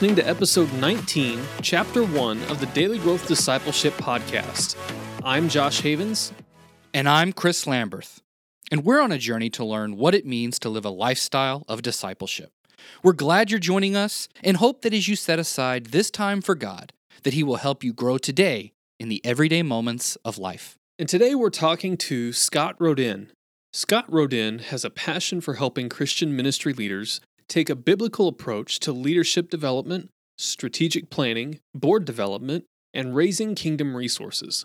listening to episode 19, chapter 1 of the Daily Growth Discipleship podcast. I'm Josh Havens. And I'm Chris Lamberth. And we're on a journey to learn what it means to live a lifestyle of discipleship. We're glad you're joining us and hope that as you set aside this time for God, that He will help you grow today in the everyday moments of life. And today we're talking to Scott Rodin. Scott Rodin has a passion for helping Christian ministry leaders take a biblical approach to leadership development, strategic planning, board development, and raising kingdom resources.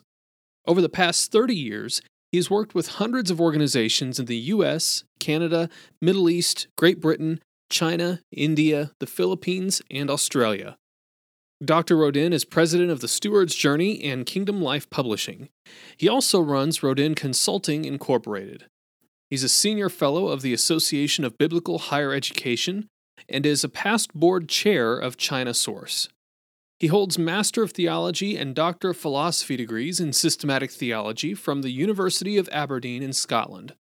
Over the past 30 years, he has worked with hundreds of organizations in the US, Canada, Middle East, Great Britain, China, India, the Philippines, and Australia. Dr. Rodin is president of the Steward's Journey and Kingdom Life Publishing. He also runs Rodin Consulting Incorporated. He's a senior fellow of the Association of Biblical Higher Education and is a past board chair of China Source. He holds Master of Theology and Doctor of Philosophy degrees in Systematic Theology from the University of Aberdeen in Scotland.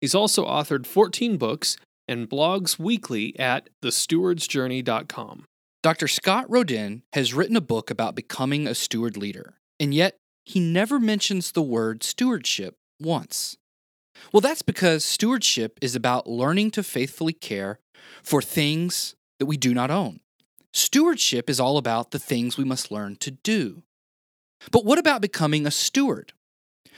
He's also authored 14 books and blogs weekly at thestewardsjourney.com. Dr. Scott Rodin has written a book about becoming a steward leader, and yet he never mentions the word stewardship once. Well, that's because stewardship is about learning to faithfully care for things that we do not own. Stewardship is all about the things we must learn to do. But what about becoming a steward?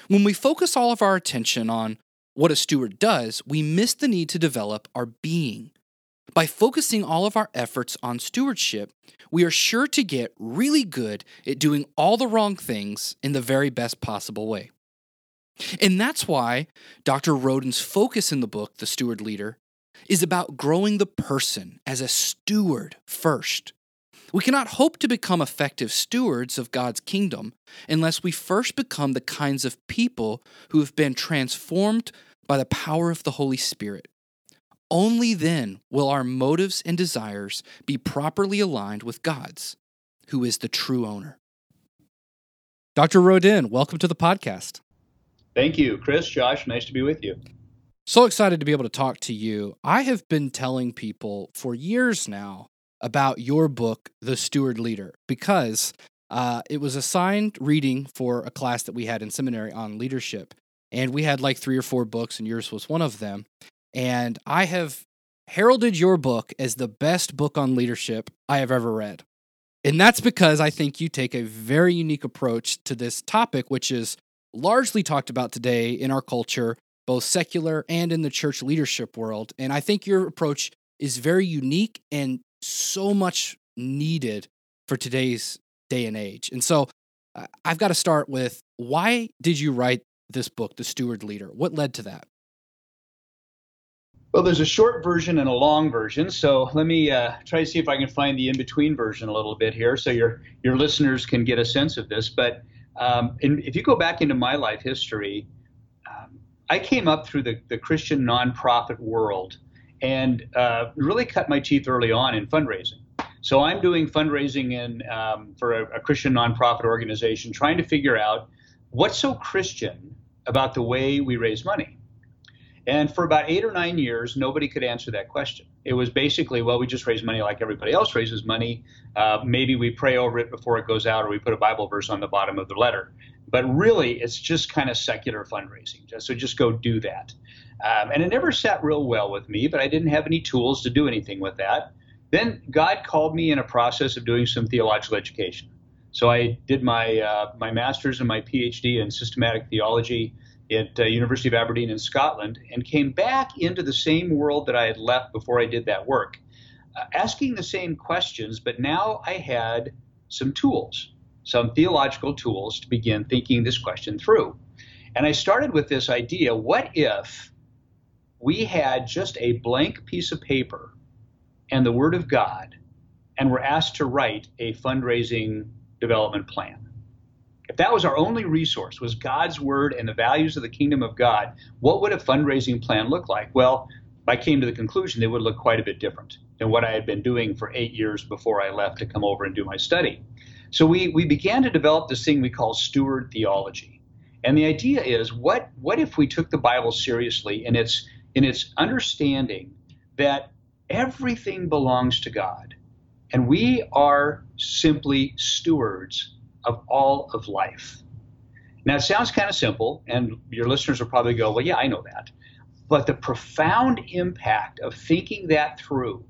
When we focus all of our attention on what a steward does, we miss the need to develop our being. By focusing all of our efforts on stewardship, we are sure to get really good at doing all the wrong things in the very best possible way. And that's why Dr. Rodin's focus in the book, The Steward Leader, is about growing the person as a steward first. We cannot hope to become effective stewards of God's kingdom unless we first become the kinds of people who have been transformed by the power of the Holy Spirit. Only then will our motives and desires be properly aligned with God's, who is the true owner. Dr. Rodin, welcome to the podcast. Thank you, Chris, Josh. Nice to be with you. So excited to be able to talk to you. I have been telling people for years now about your book, The Steward Leader, because uh, it was assigned reading for a class that we had in seminary on leadership. And we had like three or four books, and yours was one of them. And I have heralded your book as the best book on leadership I have ever read. And that's because I think you take a very unique approach to this topic, which is largely talked about today in our culture, both secular and in the church leadership world. And I think your approach is very unique and so much needed for today's day and age. And so I've got to start with why did you write this book, The Steward Leader? What led to that? Well, there's a short version and a long version, so let me uh, try to see if I can find the in-between version a little bit here, so your your listeners can get a sense of this. But um, if you go back into my life history, um, I came up through the, the Christian nonprofit world and uh, really cut my teeth early on in fundraising. So I'm doing fundraising in um, for a, a Christian nonprofit organization, trying to figure out what's so Christian about the way we raise money. And for about eight or nine years, nobody could answer that question. It was basically, well, we just raise money like everybody else raises money. Uh, maybe we pray over it before it goes out, or we put a Bible verse on the bottom of the letter. But really, it's just kind of secular fundraising. So just go do that. Um, and it never sat real well with me, but I didn't have any tools to do anything with that. Then God called me in a process of doing some theological education. So I did my uh, my master's and my PhD in systematic theology at uh, University of Aberdeen in Scotland and came back into the same world that I had left before I did that work, uh, asking the same questions, but now I had some tools, some theological tools to begin thinking this question through. And I started with this idea what if we had just a blank piece of paper and the Word of God and were asked to write a fundraising development plan? If that was our only resource, was God's word and the values of the kingdom of God, what would a fundraising plan look like? Well, I came to the conclusion they would look quite a bit different than what I had been doing for eight years before I left to come over and do my study. So we, we began to develop this thing we call steward theology. And the idea is what, what if we took the Bible seriously in its, in its understanding that everything belongs to God And we are simply stewards of all of life. Now, it sounds kind of simple, and your listeners will probably go, Well, yeah, I know that. But the profound impact of thinking that through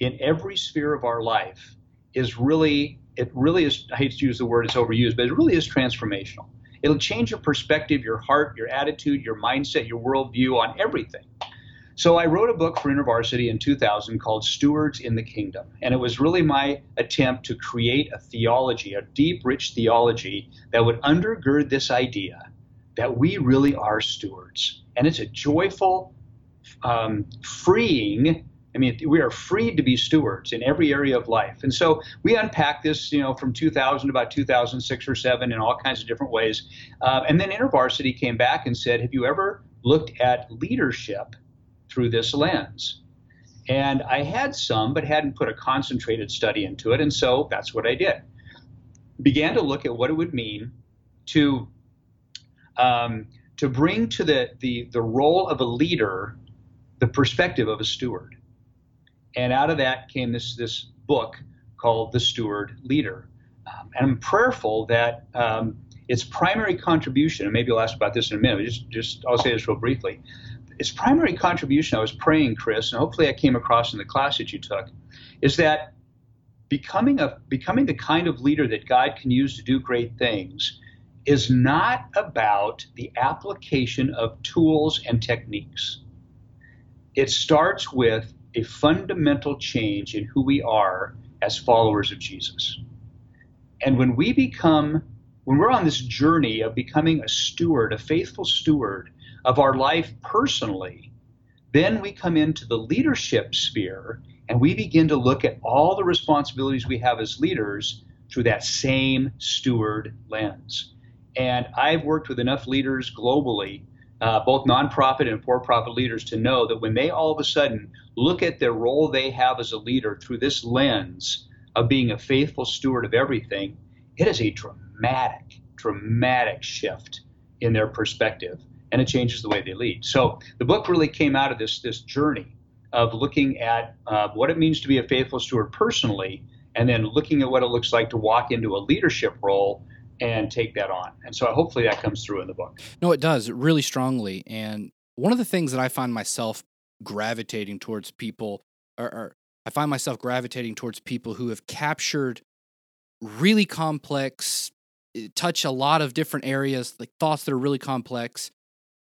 in every sphere of our life is really, it really is, I hate to use the word, it's overused, but it really is transformational. It'll change your perspective, your heart, your attitude, your mindset, your worldview on everything. So I wrote a book for InterVarsity in 2000 called Stewards in the Kingdom. And it was really my attempt to create a theology, a deep, rich theology that would undergird this idea that we really are stewards. And it's a joyful, um, freeing, I mean, we are freed to be stewards in every area of life. And so we unpack this, you know, from 2000 to about 2006 or 7 in all kinds of different ways. Uh, and then InterVarsity came back and said, Have you ever looked at leadership through this lens. And I had some, but hadn't put a concentrated study into it. And so that's what I did. Began to look at what it would mean to um, to bring to the, the the role of a leader the perspective of a steward. And out of that came this this book called The Steward Leader. Um, and I'm prayerful that um, its primary contribution, and maybe you'll ask about this in a minute, just, just I'll say this real briefly, its primary contribution, I was praying, Chris, and hopefully I came across in the class that you took, is that becoming a becoming the kind of leader that God can use to do great things is not about the application of tools and techniques. It starts with a fundamental change in who we are as followers of Jesus. And when we become, when we're on this journey of becoming a steward, a faithful steward of our life personally, then we come into the leadership sphere and we begin to look at all the responsibilities we have as leaders through that same steward lens. And I've worked with enough leaders globally, uh, both nonprofit and for profit leaders, to know that when they all of a sudden look at their role they have as a leader through this lens of being a faithful steward of everything, it is a dramatic, dramatic shift in their perspective and it changes the way they lead. So the book really came out of this this journey of looking at uh, what it means to be a faithful steward personally, and then looking at what it looks like to walk into a leadership role and take that on. And so hopefully that comes through in the book. No, it does really strongly. And one of the things that I find myself gravitating towards people, or, I find myself gravitating towards people who have captured really complex, eh, touch a lot of different areas, like thoughts that are really complex,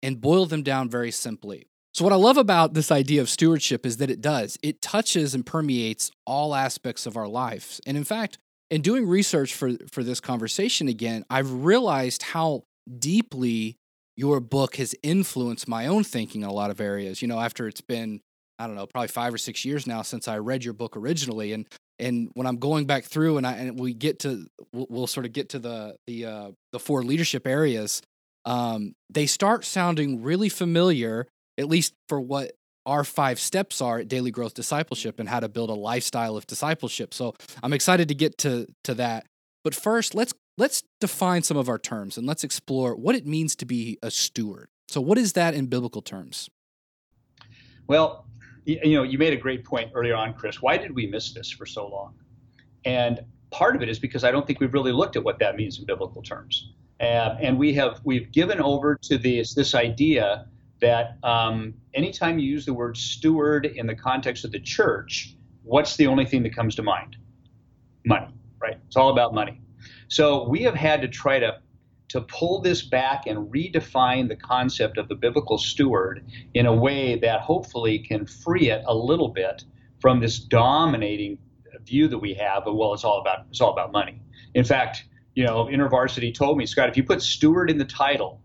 and boil them down very simply. So, what I love about this idea of stewardship is that it does, it touches and permeates all aspects of our lives. And in fact, in doing research for, for this conversation again, I've realized how deeply your book has influenced my own thinking in a lot of areas. You know, after it's been, I don't know, probably five or six years now since I read your book originally. And and when I'm going back through and I and we get to we'll, we'll sort of get to the the uh, the four leadership areas um, they start sounding really familiar, at least for what our five steps are at daily growth discipleship and how to build a lifestyle of discipleship. So I'm excited to get to to that. But first, let's let's define some of our terms and let's explore what it means to be a steward. So what is that in biblical terms? Well, you know, you made a great point earlier on, Chris. Why did we miss this for so long? And part of it is because I don't think we've really looked at what that means in biblical terms. Uh, and we have we've given over to this this idea that um, anytime you use the word steward in the context of the church, what's the only thing that comes to mind? Money, right? It's all about money. So we have had to try to to pull this back and redefine the concept of the biblical steward in a way that hopefully can free it a little bit from this dominating view that we have of well it's all about it's all about money. In fact, you know, InterVarsity told me, Scott, if you put steward in the title,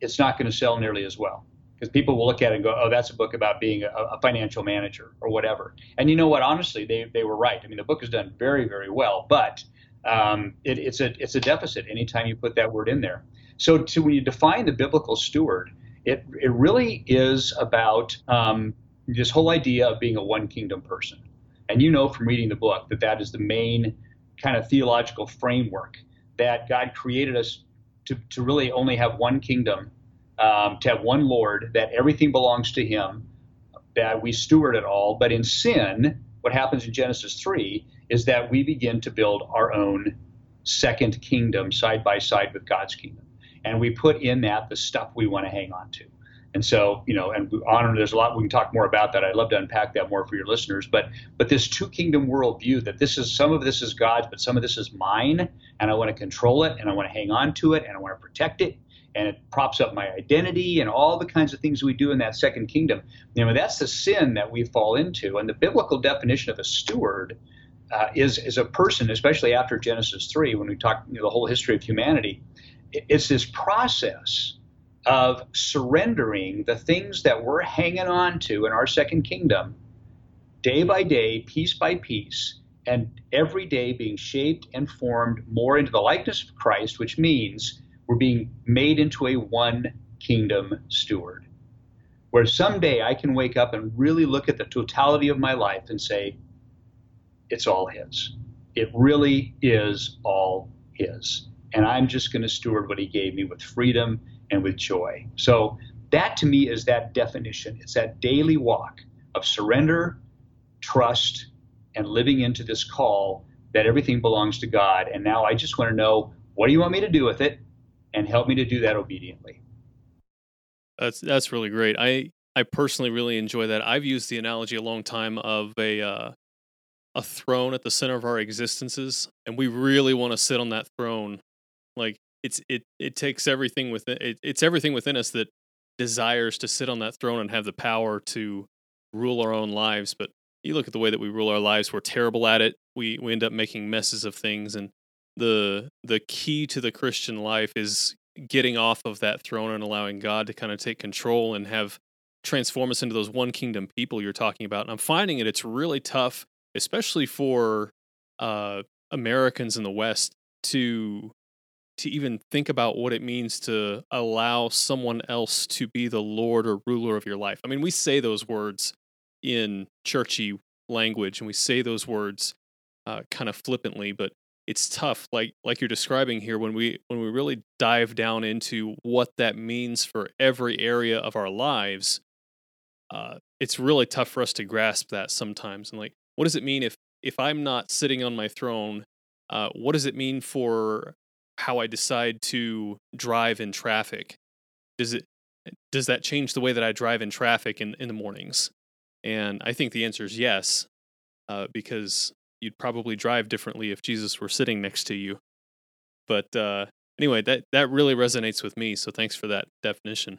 it's not going to sell nearly as well because people will look at it and go, oh, that's a book about being a, a, financial manager or whatever. And you know what? Honestly, they, they were right. I mean, the book is done very, very well, but um, it, it's a it's a deficit anytime you put that word in there. So to when you define the biblical steward, it it really is about um, this whole idea of being a one kingdom person. And you know from reading the book that that is the main kind of theological framework that God created us to, to really only have one kingdom, um, to have one Lord, that everything belongs to Him, that we steward it all. But in sin, what happens in Genesis 3 is that we begin to build our own second kingdom side by side with God's kingdom. And we put in that the stuff we want to hang on to. And so, you know, and honor, there's a lot we can talk more about that. I'd love to unpack that more for your listeners. But but this two kingdom worldview that this is some of this is God's, but some of this is mine, and I want to control it, and I want to hang on to it, and I want to protect it, and it props up my identity and all the kinds of things we do in that second kingdom. You know, that's the sin that we fall into. And the biblical definition of a steward uh, is is a person, especially after Genesis three, when we talk you know, the whole history of humanity. It's this process of surrendering the things that we're hanging on to in our second kingdom day by day, piece by piece, and every day being shaped and formed more into the likeness of Christ, which means we're being made into a one kingdom steward. Where someday I can wake up and really look at the totality of my life and say, it's all His. It really is all His. And I'm just going to steward what He gave me with freedom and with joy. So that to me is that definition. It's that daily walk of surrender, trust, and living into this call that everything belongs to God. And now I just want to know what do you want me to do with it, and help me to do that obediently. That's that's really great. I I personally really enjoy that. I've used the analogy a long time of a uh, a throne at the center of our existences, and we really want to sit on that throne. Like it's it it takes everything within it, it's everything within us that desires to sit on that throne and have the power to rule our own lives but you look at the way that we rule our lives we're terrible at it. We we end up making messes of things and the the key to the christian life is getting off of that throne and allowing god to kind of take control and have transform us into those one kingdom people you're talking about and i'm finding it it's really tough especially for uh americans in the west to to even think about what it means to allow someone else to be the lord or ruler of your life. I mean, we say those words in churchy language and we say those words uh, kind of flippantly, but it's tough like like you're describing here when we when we really dive down into what that means for every area of our lives uh, it's really tough for us to grasp that sometimes and like what does it mean if if i'm not sitting on my throne uh, what does it mean for how I decide to drive in traffic. Does it does that change the way that I drive in traffic in, in the mornings? And I think the answer is yes, uh, because you'd probably drive differently if Jesus were sitting next to you. But uh, anyway, that that really resonates with me. So thanks for that definition.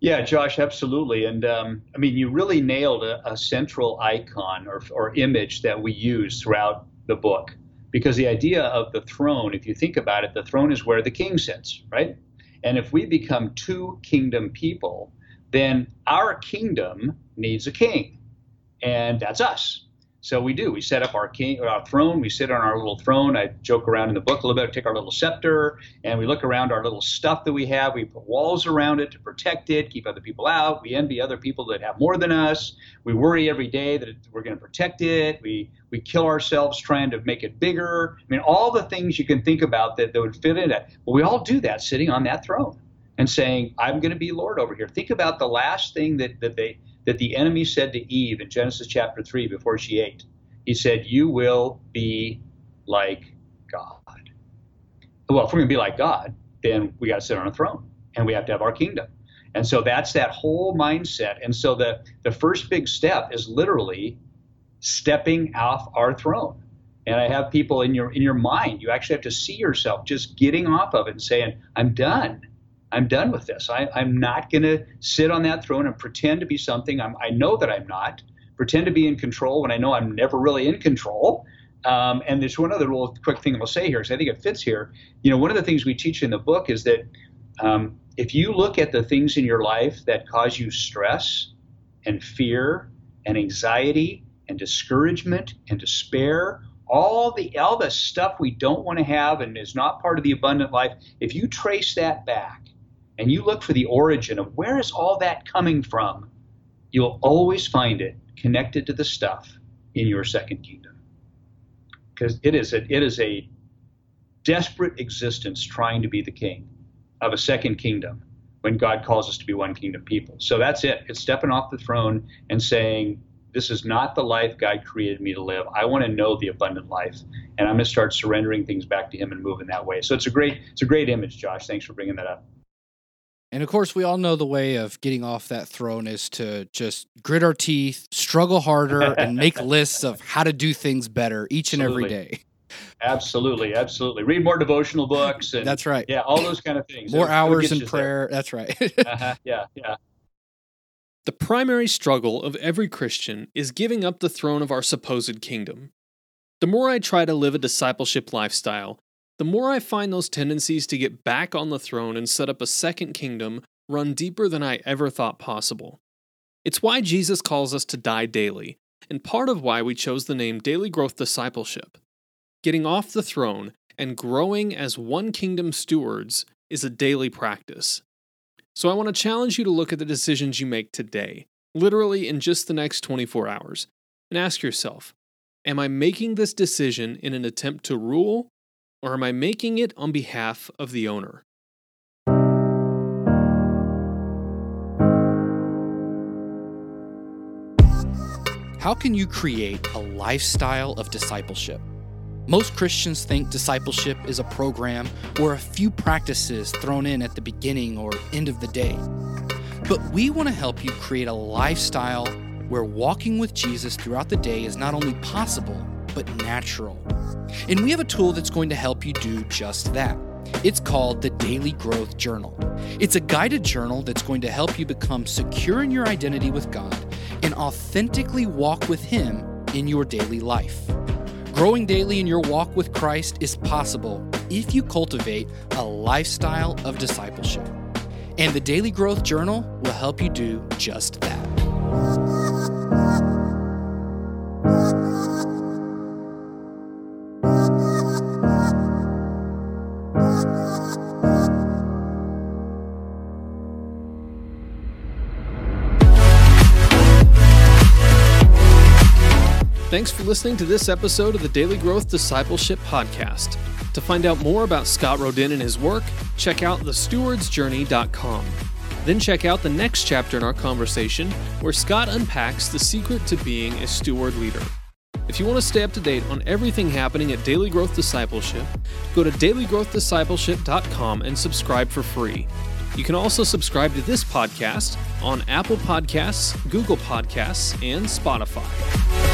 Yeah, Josh, absolutely. And um, I mean, you really nailed a, a central icon or, or image that we use throughout the book because the idea of the throne, if you think about it, the throne is where the king sits, right? And if we become two kingdom people, then our kingdom needs a king, and that's us. So we do. We set up our king, our throne. We sit on our little throne. I joke around in the book a little bit. Take our little scepter and we look around our little stuff that we have. We put walls around it to protect it, keep other people out. We envy other people that have more than us. We worry every day that we're going to protect it. We we kill ourselves trying to make it bigger. I mean, all the things you can think about that, that would fit in it. But we all do that sitting on that throne and saying, "I'm going to be Lord over here." Think about the last thing that that they that the enemy said to Eve in Genesis chapter 3 before she ate. He said, You will be like God. Well, if we're going to be like God, then we got to sit on a throne and we have to have our kingdom. And so that's that whole mindset. And so the, the first big step is literally stepping off our throne. And I have people in your in your mind, you actually have to see yourself just getting off of it and saying, I'm done. I'm done with this. I, am not going to sit on that throne and pretend to be something I'm, I know that I'm not. Pretend to be in control when I know I'm never really in control. Um, and there's one other little quick thing I'll say here, because I think it fits here. You know, one of the things we teach in the book is that um, if you look at the things in your life that cause you stress and fear and anxiety and discouragement and despair, all the all the stuff we don't want to have and is not part of the abundant life, if you trace that back and you look for the origin of where is all that coming from, you'll always find it connected to the stuff in your second kingdom. Because it is a, it is a desperate existence trying to be the king of a second kingdom when God calls us to be one kingdom people. So that's it. It's stepping off the throne and saying, this is not the life God created me to live. I want to know the abundant life, and I'm going to start surrendering things back to Him and moving that way. So it's a great, it's a great image, Josh. Thanks for bringing that up. And of course, we all know the way of getting off that throne is to just grit our teeth, struggle harder, and make lists of how to do things better each and every day. Absolutely, absolutely. Read more devotional books. And, That's right. Yeah, all those kind of things. More It'll, hours it'll in prayer. There. That's right. uh-huh. Yeah, yeah. The primary struggle of every Christian is giving up the throne of our supposed kingdom. The more I try to live a discipleship lifestyle, the more I find those tendencies to get back on the throne and set up a second kingdom run deeper than I ever thought possible. It's why Jesus calls us to die daily, and part of why we chose the name Daily Growth Discipleship. Getting off the throne and growing as one kingdom stewards is a daily practice. So I want to challenge you to look at the decisions you make today, literally in just the next 24 hours, and ask yourself Am I making this decision in an attempt to rule or am I making it on behalf of the owner? How can you create a lifestyle of discipleship? Most Christians think discipleship is a program or a few practices thrown in at the beginning or end of the day. But we want to help you create a lifestyle where walking with Jesus throughout the day is not only possible, but natural. And we have a tool that's going to help you do just that. It's called the Daily Growth Journal. It's a guided journal that's going to help you become secure in your identity with God and authentically walk with Him in your daily life. Growing daily in your walk with Christ is possible if you cultivate a lifestyle of discipleship. And the Daily Growth Journal will help you do just that. Thanks for listening to this episode of the Daily Growth Discipleship Podcast. To find out more about Scott Rodin and his work, check out thestewardsjourney.com. Then check out the next chapter in our conversation where Scott unpacks the secret to being a steward leader. If you want to stay up to date on everything happening at Daily Growth Discipleship, go to dailygrowthdiscipleship.com and subscribe for free. You can also subscribe to this podcast on Apple Podcasts, Google Podcasts, and Spotify.